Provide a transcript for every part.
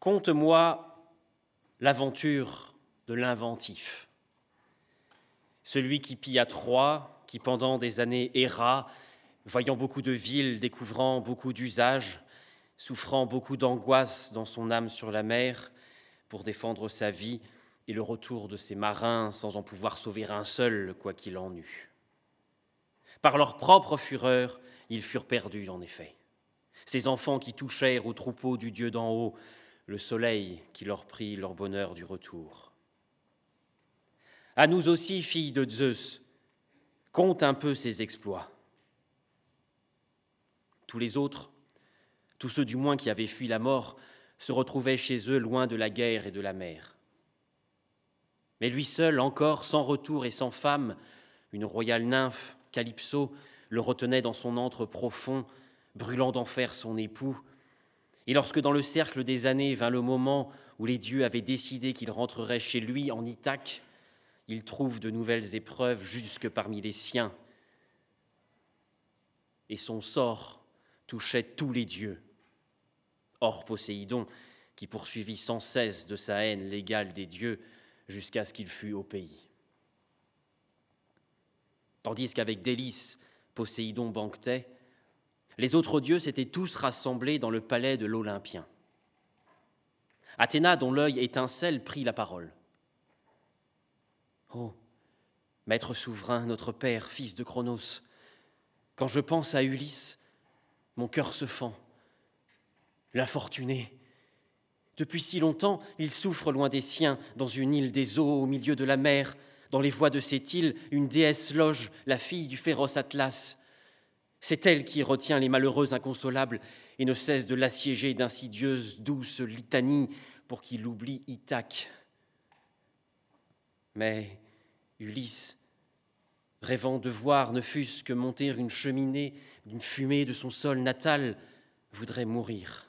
Conte-moi l'aventure de l'inventif, celui qui pilla Troie, qui pendant des années erra, voyant beaucoup de villes, découvrant beaucoup d'usages, souffrant beaucoup d'angoisse dans son âme sur la mer pour défendre sa vie et le retour de ses marins sans en pouvoir sauver un seul, quoi qu'il en eût. Par leur propre fureur, ils furent perdus, en effet. Ces enfants qui touchèrent au troupeau du Dieu d'en haut, le soleil qui leur prit leur bonheur du retour. À nous aussi, filles de Zeus, compte un peu ses exploits. Tous les autres, tous ceux du moins qui avaient fui la mort, se retrouvaient chez eux loin de la guerre et de la mer. Mais lui seul, encore, sans retour et sans femme, une royale nymphe, Calypso, le retenait dans son antre profond, brûlant d'enfer son époux. Et lorsque dans le cercle des années vint le moment où les dieux avaient décidé qu'il rentrerait chez lui en Ithaque, il trouve de nouvelles épreuves jusque parmi les siens. Et son sort touchait tous les dieux. Or Poséidon, qui poursuivit sans cesse de sa haine l'égale des dieux jusqu'à ce qu'il fût au pays. Tandis qu'avec délice Poséidon banquetait, les autres dieux s'étaient tous rassemblés dans le palais de l'Olympien. Athéna, dont l'œil étincelle, prit la parole. Oh, Maître souverain, notre Père, fils de Cronos, quand je pense à Ulysse, mon cœur se fend. L'infortuné, depuis si longtemps, il souffre loin des siens, dans une île des eaux au milieu de la mer. Dans les voies de cette île, une déesse loge, la fille du féroce Atlas. C'est elle qui retient les malheureux inconsolables et ne cesse de l'assiéger d'insidieuses, douces litanies pour qu'il oublie Ithaque. Mais Ulysse, rêvant de voir ne fût-ce que monter une cheminée d'une fumée de son sol natal, voudrait mourir.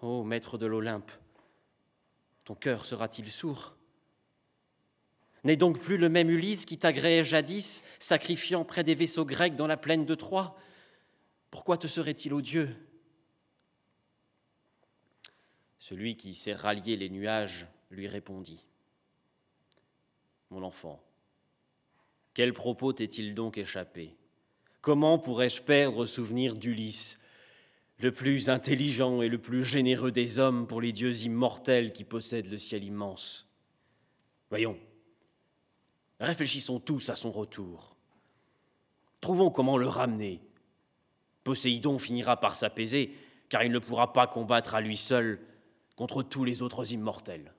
Ô maître de l'Olympe, ton cœur sera-t-il sourd? N'est donc plus le même Ulysse qui t'agréait jadis, sacrifiant près des vaisseaux grecs dans la plaine de Troie. Pourquoi te serait-il odieux? Celui qui s'est rallié les nuages lui répondit. Mon enfant, quel propos t'est-il donc échappé? Comment pourrais-je perdre souvenir d'Ulysse, le plus intelligent et le plus généreux des hommes pour les dieux immortels qui possèdent le ciel immense? Voyons, Réfléchissons tous à son retour. Trouvons comment le ramener. Poséidon finira par s'apaiser, car il ne pourra pas combattre à lui seul contre tous les autres immortels.